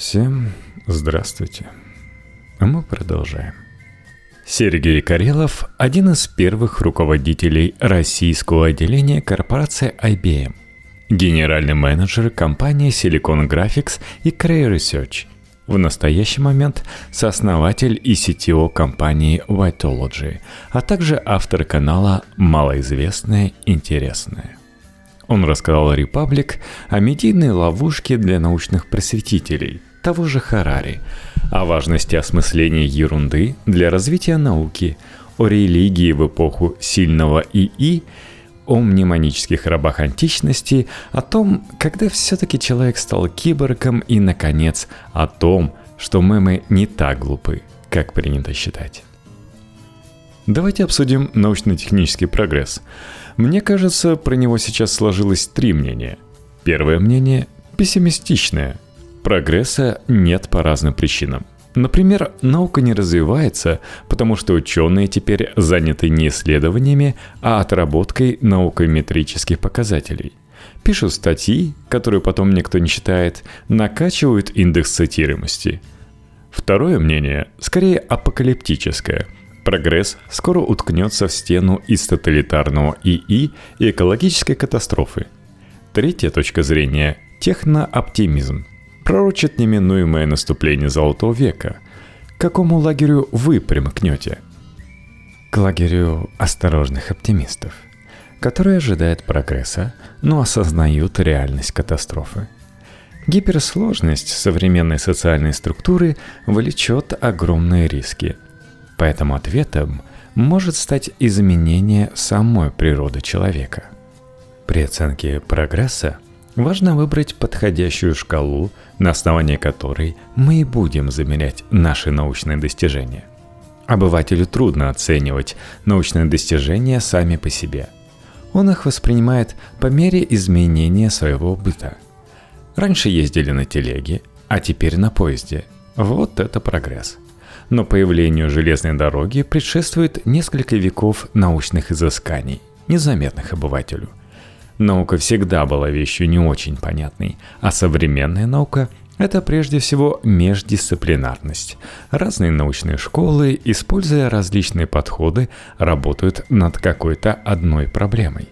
Всем здравствуйте. А мы продолжаем. Сергей Карелов – один из первых руководителей российского отделения корпорации IBM, генеральный менеджер компании Silicon Graphics и Cray Research, в настоящий момент сооснователь и CTO компании Whiteology, а также автор канала «Малоизвестное интересное». Он рассказал Republic о медийной ловушке для научных просветителей, того же Харари, о важности осмысления ерунды для развития науки, о религии в эпоху сильного ИИ, о мнемонических рабах античности, о том, когда все-таки человек стал киборгом и, наконец, о том, что мемы не так глупы, как принято считать. Давайте обсудим научно-технический прогресс. Мне кажется, про него сейчас сложилось три мнения. Первое мнение – пессимистичное. Прогресса нет по разным причинам. Например, наука не развивается, потому что ученые теперь заняты не исследованиями, а отработкой наукометрических показателей. Пишут статьи, которые потом никто не читает, накачивают индекс цитируемости. Второе мнение скорее апокалиптическое – Прогресс скоро уткнется в стену из тоталитарного ИИ и экологической катастрофы. Третья точка зрения – технооптимизм. Пророчит неминуемое наступление Золотого века. К какому лагерю вы примкнете? К лагерю осторожных оптимистов, которые ожидают прогресса, но осознают реальность катастрофы. Гиперсложность современной социальной структуры влечет огромные риски – Поэтому ответом может стать изменение самой природы человека. При оценке прогресса важно выбрать подходящую шкалу, на основании которой мы и будем замерять наши научные достижения. Обывателю трудно оценивать научные достижения сами по себе. Он их воспринимает по мере изменения своего быта. Раньше ездили на телеге, а теперь на поезде. Вот это прогресс – но появлению железной дороги предшествует несколько веков научных изысканий, незаметных обывателю. Наука всегда была вещью не очень понятной, а современная наука – это прежде всего междисциплинарность. Разные научные школы, используя различные подходы, работают над какой-то одной проблемой.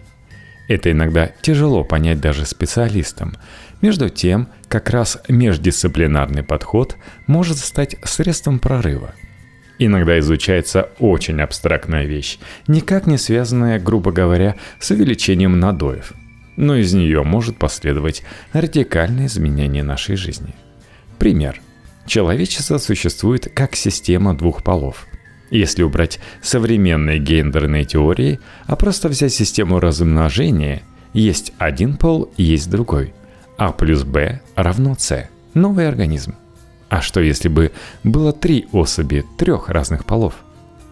Это иногда тяжело понять даже специалистам. Между тем, как раз междисциплинарный подход может стать средством прорыва. Иногда изучается очень абстрактная вещь, никак не связанная, грубо говоря, с увеличением надоев. Но из нее может последовать радикальное изменение нашей жизни. Пример. Человечество существует как система двух полов. Если убрать современные гендерные теории, а просто взять систему размножения, есть один пол, есть другой – а плюс Б равно С. Новый организм. А что если бы было три особи трех разных полов?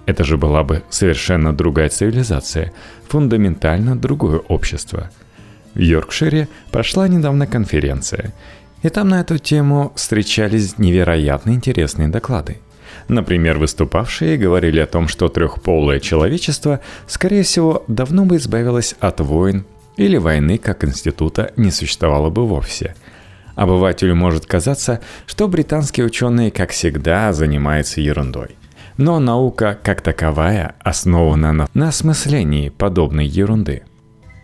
Это же была бы совершенно другая цивилизация, фундаментально другое общество. В Йоркшире прошла недавно конференция, и там на эту тему встречались невероятно интересные доклады. Например, выступавшие говорили о том, что трехполое человечество, скорее всего, давно бы избавилось от войн или войны как института не существовало бы вовсе. Обывателю может казаться, что британские ученые, как всегда, занимаются ерундой. Но наука, как таковая, основана на, на осмыслении подобной ерунды.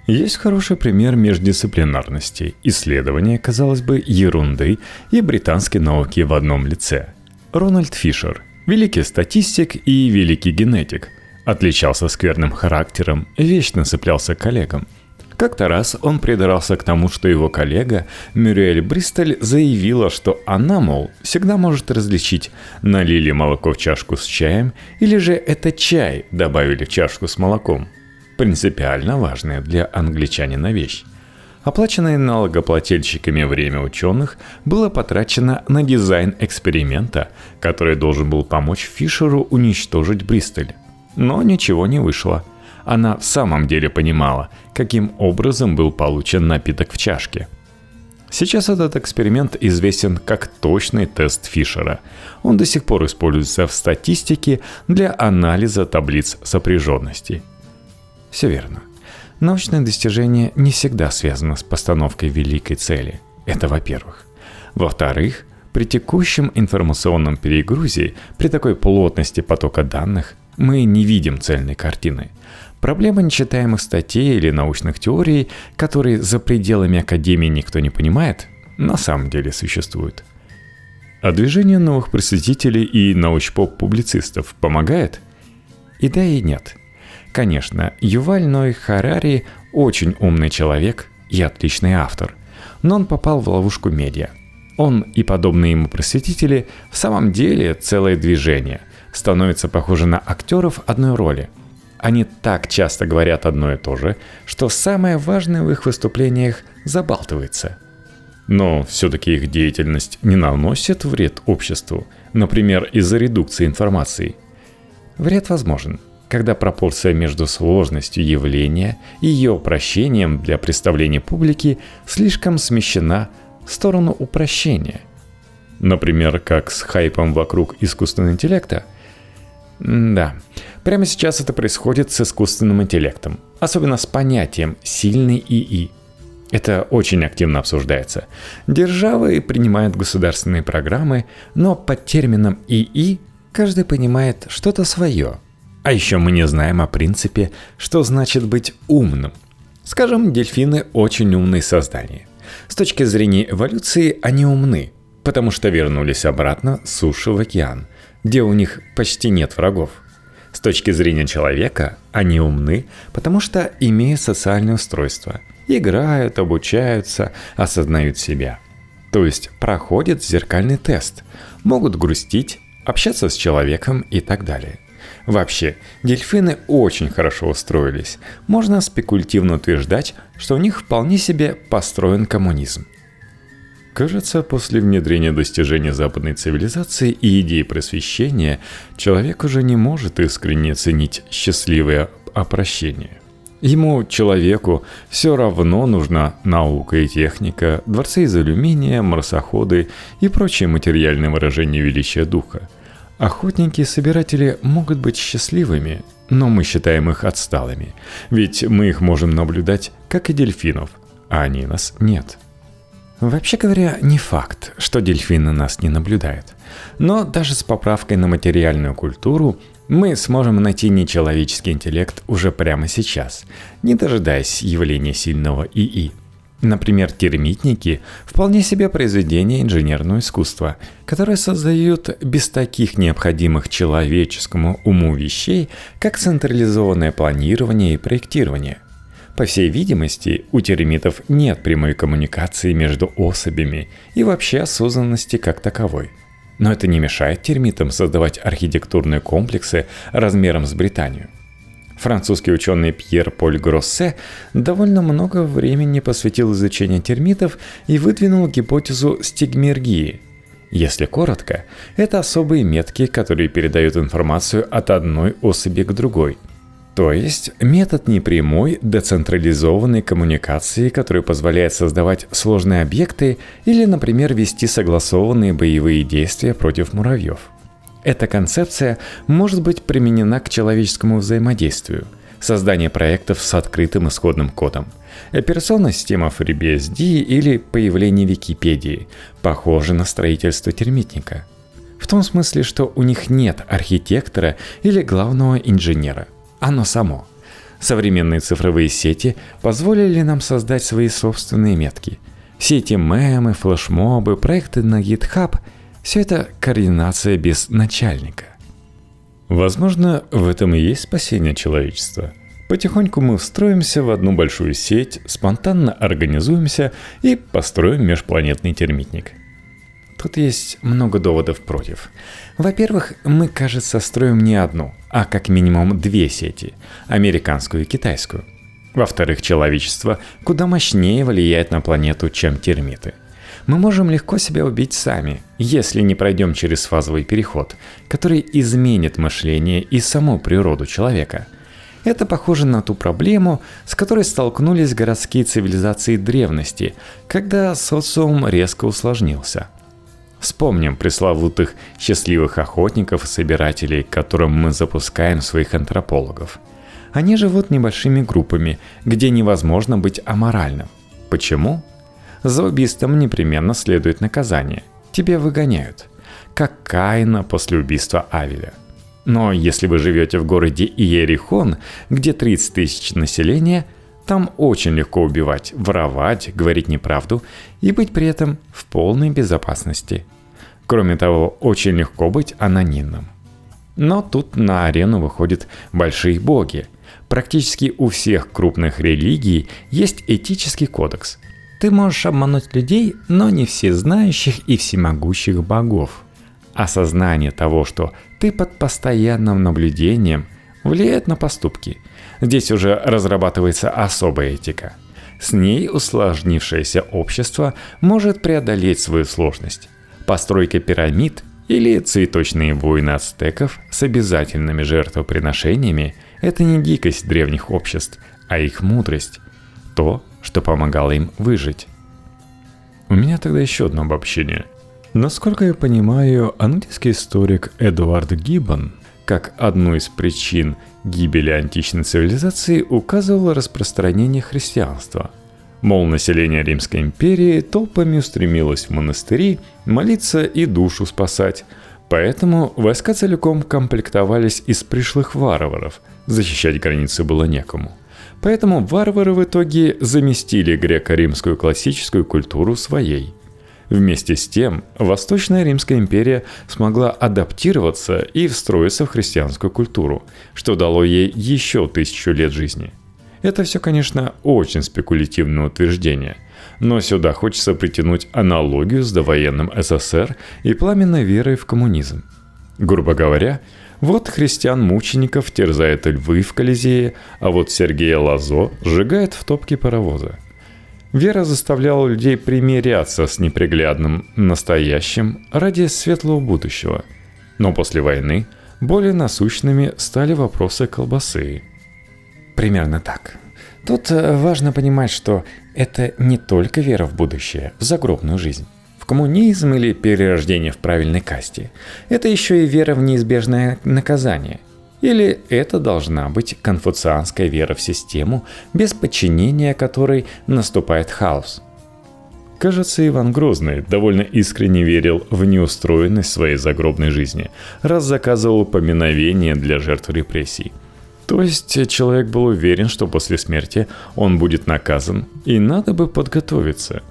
Есть хороший пример междисциплинарности, исследования, казалось бы, ерунды и британской науки в одном лице. Рональд Фишер, великий статистик и великий генетик, отличался скверным характером, вечно цеплялся коллегам – как-то раз он придрался к тому, что его коллега Мюриэль Бристоль заявила, что она, мол, всегда может различить, налили молоко в чашку с чаем или же это чай добавили в чашку с молоком. Принципиально важная для англичанина вещь. Оплаченное налогоплательщиками время ученых было потрачено на дизайн эксперимента, который должен был помочь Фишеру уничтожить Бристоль. Но ничего не вышло – она в самом деле понимала, каким образом был получен напиток в чашке. Сейчас этот эксперимент известен как точный тест Фишера. Он до сих пор используется в статистике для анализа таблиц сопряженности. Все верно. Научное достижение не всегда связано с постановкой великой цели. Это во-первых. Во-вторых, При текущем информационном перегрузе, при такой плотности потока данных, мы не видим цельной картины. Проблема нечитаемых статей или научных теорий, которые за пределами Академии никто не понимает, на самом деле существует. А движение новых просветителей и научпоп-публицистов помогает? И да, и нет. Конечно, Юваль Ной Харари очень умный человек и отличный автор, но он попал в ловушку медиа. Он и подобные ему просветители в самом деле целое движение, становятся похожи на актеров одной роли. Они так часто говорят одно и то же, что самое важное в их выступлениях забалтывается. Но все-таки их деятельность не наносит вред обществу, например, из-за редукции информации. Вред возможен – когда пропорция между сложностью явления и ее упрощением для представления публики слишком смещена в сторону упрощения. Например, как с хайпом вокруг искусственного интеллекта. Да, прямо сейчас это происходит с искусственным интеллектом, особенно с понятием «сильный ИИ». Это очень активно обсуждается. Державы принимают государственные программы, но под термином ИИ каждый понимает что-то свое – а еще мы не знаем о принципе, что значит быть умным. Скажем, дельфины очень умные создания. С точки зрения эволюции они умны, потому что вернулись обратно с суши в океан, где у них почти нет врагов. С точки зрения человека они умны, потому что имеют социальное устройство, играют, обучаются, осознают себя. То есть проходят зеркальный тест, могут грустить, общаться с человеком и так далее. Вообще, дельфины очень хорошо устроились. Можно спекулятивно утверждать, что у них вполне себе построен коммунизм. Кажется, после внедрения достижений западной цивилизации и идеи просвещения, человек уже не может искренне ценить счастливое опрощение. Ему, человеку, все равно нужна наука и техника, дворцы из алюминия, марсоходы и прочие материальные выражения величия духа – Охотники и собиратели могут быть счастливыми, но мы считаем их отсталыми, ведь мы их можем наблюдать, как и дельфинов, а они нас нет. Вообще говоря, не факт, что дельфины нас не наблюдают. Но даже с поправкой на материальную культуру мы сможем найти нечеловеческий интеллект уже прямо сейчас, не дожидаясь явления сильного ИИ – Например, термитники – вполне себе произведение инженерного искусства, которое создают без таких необходимых человеческому уму вещей, как централизованное планирование и проектирование. По всей видимости, у термитов нет прямой коммуникации между особями и вообще осознанности как таковой. Но это не мешает термитам создавать архитектурные комплексы размером с Британию – Французский ученый Пьер Поль Гроссе довольно много времени посвятил изучению термитов и выдвинул гипотезу стигмергии. Если коротко, это особые метки, которые передают информацию от одной особи к другой. То есть метод непрямой децентрализованной коммуникации, который позволяет создавать сложные объекты или, например, вести согласованные боевые действия против муравьев – эта концепция может быть применена к человеческому взаимодействию, создание проектов с открытым исходным кодом, операционная система FreeBSD или появление Википедии, похоже на строительство термитника. В том смысле, что у них нет архитектора или главного инженера. Оно само. Современные цифровые сети позволили нам создать свои собственные метки. Все эти мемы, флешмобы, проекты на GitHub – все это координация без начальника. Возможно, в этом и есть спасение человечества. Потихоньку мы встроимся в одну большую сеть, спонтанно организуемся и построим межпланетный термитник. Тут есть много доводов против. Во-первых, мы, кажется, строим не одну, а как минимум две сети – американскую и китайскую. Во-вторых, человечество куда мощнее влияет на планету, чем термиты – мы можем легко себя убить сами, если не пройдем через фазовый переход, который изменит мышление и саму природу человека. Это похоже на ту проблему, с которой столкнулись городские цивилизации древности, когда социум резко усложнился. Вспомним пресловутых счастливых охотников и собирателей, к которым мы запускаем своих антропологов. Они живут небольшими группами, где невозможно быть аморальным. Почему? За убийством непременно следует наказание. тебе выгоняют, как Каина после убийства Авеля. Но если вы живете в городе Иерихон, где 30 тысяч населения, там очень легко убивать, воровать, говорить неправду и быть при этом в полной безопасности. Кроме того, очень легко быть анонимным. Но тут на арену выходят большие боги. Практически у всех крупных религий есть этический кодекс. Ты можешь обмануть людей, но не всезнающих и всемогущих богов. Осознание того, что ты под постоянным наблюдением, влияет на поступки. Здесь уже разрабатывается особая этика. С ней усложнившееся общество может преодолеть свою сложность. Постройка пирамид или цветочные войны ацтеков с обязательными жертвоприношениями – это не дикость древних обществ, а их мудрость. То, что помогало им выжить. У меня тогда еще одно обобщение. Насколько я понимаю, английский историк Эдуард Гиббон как одну из причин гибели античной цивилизации указывал распространение христианства – Мол, население Римской империи толпами устремилось в монастыри молиться и душу спасать. Поэтому войска целиком комплектовались из пришлых варваров. Защищать границы было некому. Поэтому варвары в итоге заместили греко-римскую классическую культуру своей. Вместе с тем, Восточная Римская империя смогла адаптироваться и встроиться в христианскую культуру, что дало ей еще тысячу лет жизни – это все, конечно, очень спекулятивное утверждение, но сюда хочется притянуть аналогию с довоенным СССР и пламенной верой в коммунизм. Грубо говоря, вот христиан-мучеников терзает львы в Колизее, а вот Сергея Лазо сжигает в топке паровоза. Вера заставляла людей примиряться с неприглядным настоящим ради светлого будущего. Но после войны более насущными стали вопросы колбасы – Примерно так. Тут э, важно понимать, что это не только вера в будущее, в загробную жизнь, в коммунизм или перерождение в правильной касте. Это еще и вера в неизбежное наказание. Или это должна быть конфуцианская вера в систему, без подчинения которой наступает хаос. Кажется, Иван Грозный довольно искренне верил в неустроенность своей загробной жизни, раз заказывал поминовение для жертв репрессий – то есть человек был уверен, что после смерти он будет наказан, и надо бы подготовиться.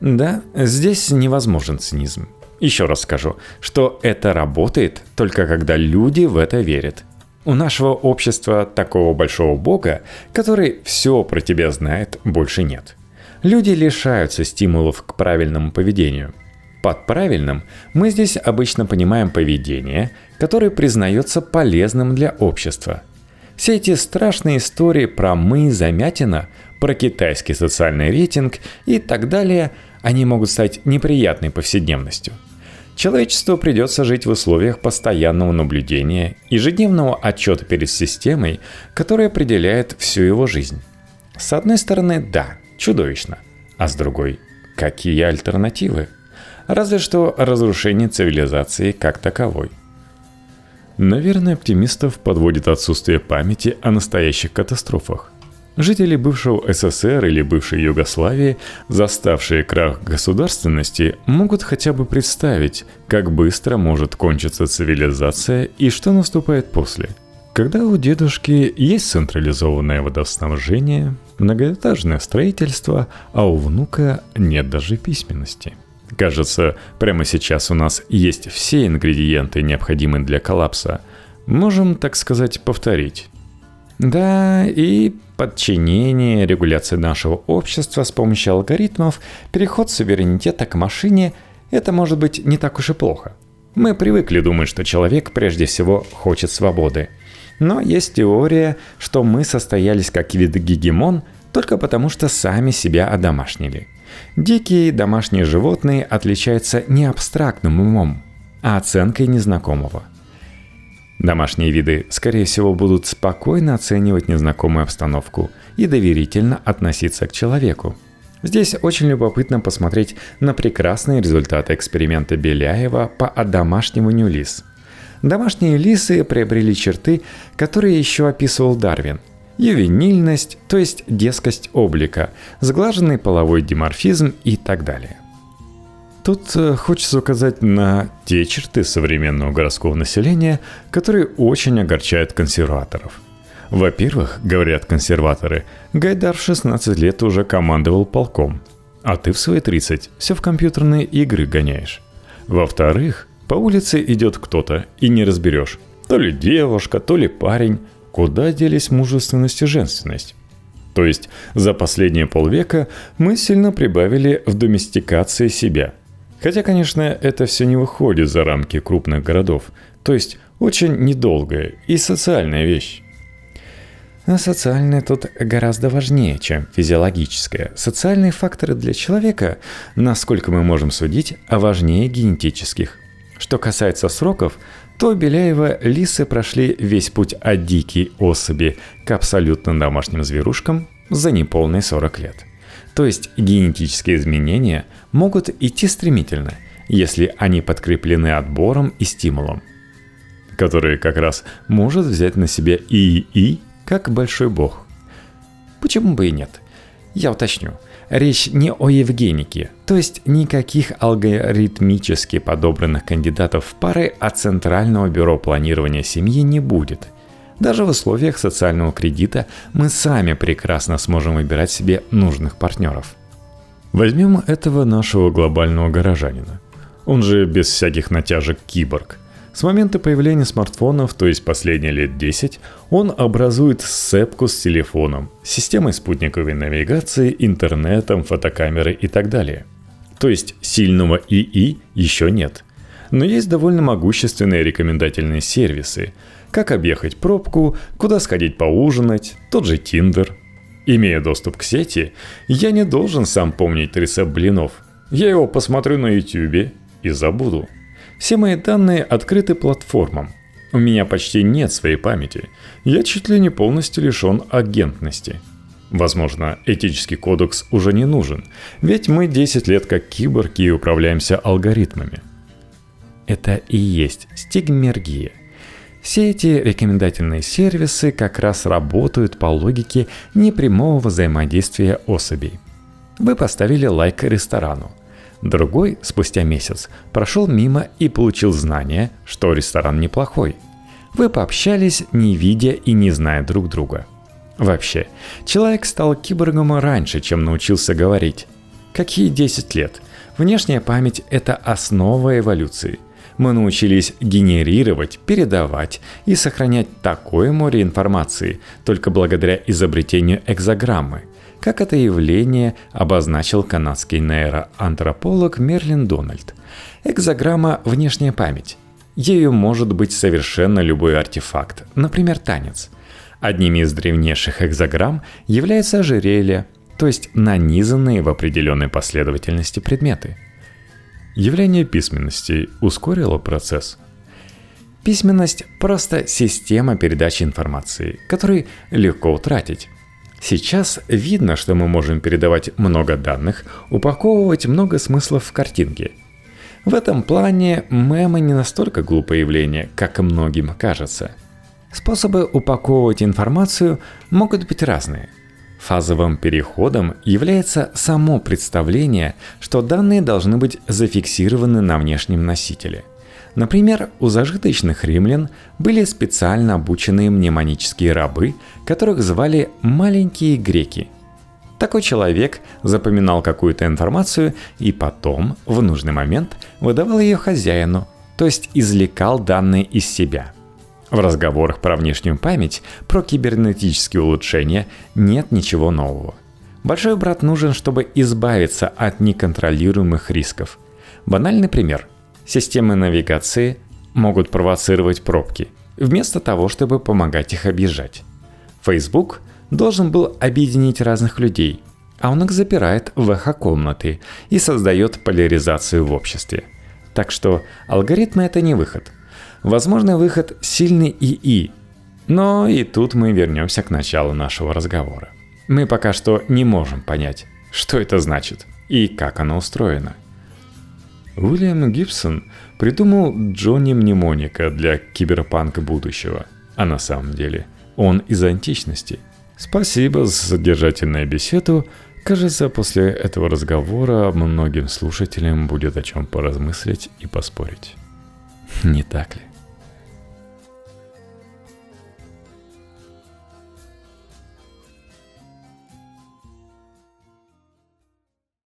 Да, здесь невозможен цинизм. Еще раз скажу, что это работает только когда люди в это верят. У нашего общества такого большого бога, который все про тебя знает, больше нет. Люди лишаются стимулов к правильному поведению. Под правильным мы здесь обычно понимаем поведение, которое признается полезным для общества – все эти страшные истории про «мы», «замятина», про китайский социальный рейтинг и так далее, они могут стать неприятной повседневностью. Человечеству придется жить в условиях постоянного наблюдения, ежедневного отчета перед системой, которая определяет всю его жизнь. С одной стороны, да, чудовищно, а с другой, какие альтернативы? Разве что разрушение цивилизации как таковой – Наверное, оптимистов подводит отсутствие памяти о настоящих катастрофах. Жители бывшего СССР или бывшей Югославии, заставшие крах государственности, могут хотя бы представить, как быстро может кончиться цивилизация и что наступает после. Когда у дедушки есть централизованное водоснабжение, многоэтажное строительство, а у внука нет даже письменности – Кажется, прямо сейчас у нас есть все ингредиенты, необходимые для коллапса. Можем, так сказать, повторить. Да, и подчинение, регуляция нашего общества с помощью алгоритмов, переход суверенитета к машине – это может быть не так уж и плохо. Мы привыкли думать, что человек прежде всего хочет свободы. Но есть теория, что мы состоялись как вид гегемон только потому, что сами себя одомашнили – Дикие домашние животные отличаются не абстрактным умом, а оценкой незнакомого. Домашние виды, скорее всего, будут спокойно оценивать незнакомую обстановку и доверительно относиться к человеку. Здесь очень любопытно посмотреть на прекрасные результаты эксперимента Беляева по одомашниванию лис. Домашние лисы приобрели черты, которые еще описывал Дарвин – ювенильность, то есть детскость облика, сглаженный половой диморфизм и так далее. Тут э, хочется указать на те черты современного городского населения, которые очень огорчают консерваторов. Во-первых, говорят консерваторы, Гайдар в 16 лет уже командовал полком, а ты в свои 30 все в компьютерные игры гоняешь. Во-вторых, по улице идет кто-то, и не разберешь, то ли девушка, то ли парень, куда делись мужественность и женственность. То есть за последние полвека мы сильно прибавили в доместикации себя. Хотя, конечно, это все не выходит за рамки крупных городов, то есть очень недолгая и социальная вещь. Но социальное тут гораздо важнее, чем физиологическое. Социальные факторы для человека, насколько мы можем судить, важнее генетических. Что касается сроков, то Беляева лисы прошли весь путь от дикой особи к абсолютно домашним зверушкам за неполные 40 лет. То есть генетические изменения могут идти стремительно, если они подкреплены отбором и стимулом, который как раз может взять на себя ИИ как большой бог. Почему бы и нет? Я уточню. Речь не о Евгенике, то есть никаких алгоритмически подобранных кандидатов в пары от Центрального бюро планирования семьи не будет. Даже в условиях социального кредита мы сами прекрасно сможем выбирать себе нужных партнеров. Возьмем этого нашего глобального горожанина. Он же без всяких натяжек киборг. С момента появления смартфонов, то есть последние лет 10, он образует сцепку с телефоном, системой спутниковой навигации, интернетом, фотокамерой и так далее. То есть сильного ИИ еще нет. Но есть довольно могущественные рекомендательные сервисы, как объехать пробку, куда сходить поужинать, тот же Тиндер. Имея доступ к сети, я не должен сам помнить рецепт блинов. Я его посмотрю на YouTube и забуду. Все мои данные открыты платформам. У меня почти нет своей памяти. Я чуть ли не полностью лишен агентности. Возможно, этический кодекс уже не нужен, ведь мы 10 лет как киборги и управляемся алгоритмами. Это и есть стигмергия. Все эти рекомендательные сервисы как раз работают по логике непрямого взаимодействия особей. Вы поставили лайк ресторану – Другой, спустя месяц, прошел мимо и получил знание, что ресторан неплохой. Вы пообщались, не видя и не зная друг друга. Вообще, человек стал киборгом раньше, чем научился говорить. Какие 10 лет? Внешняя память – это основа эволюции. Мы научились генерировать, передавать и сохранять такое море информации только благодаря изобретению экзограммы – как это явление обозначил канадский нейроантрополог Мерлин Дональд. Экзограмма – внешняя память. Ею может быть совершенно любой артефакт, например, танец. Одними из древнейших экзограмм является ожерелье, то есть нанизанные в определенной последовательности предметы. Явление письменности ускорило процесс – Письменность – просто система передачи информации, которую легко утратить. Сейчас видно, что мы можем передавать много данных, упаковывать много смыслов в картинки. В этом плане мемы не настолько глупое явление, как многим кажется. Способы упаковывать информацию могут быть разные. Фазовым переходом является само представление, что данные должны быть зафиксированы на внешнем носителе – Например, у зажиточных римлян были специально обученные мнемонические рабы, которых звали «маленькие греки». Такой человек запоминал какую-то информацию и потом, в нужный момент, выдавал ее хозяину, то есть извлекал данные из себя. В разговорах про внешнюю память, про кибернетические улучшения нет ничего нового. Большой брат нужен, чтобы избавиться от неконтролируемых рисков. Банальный пример. Системы навигации могут провоцировать пробки, вместо того, чтобы помогать их объезжать. Facebook должен был объединить разных людей, а он их запирает в эхо-комнаты и создает поляризацию в обществе. Так что алгоритмы это не выход. Возможный выход – сильный ИИ. Но и тут мы вернемся к началу нашего разговора. Мы пока что не можем понять, что это значит и как оно устроено. Уильям Гибсон придумал Джонни Мнемоника для киберпанка будущего. А на самом деле он из античности. Спасибо за содержательную беседу. Кажется, после этого разговора многим слушателям будет о чем поразмыслить и поспорить. Не так ли?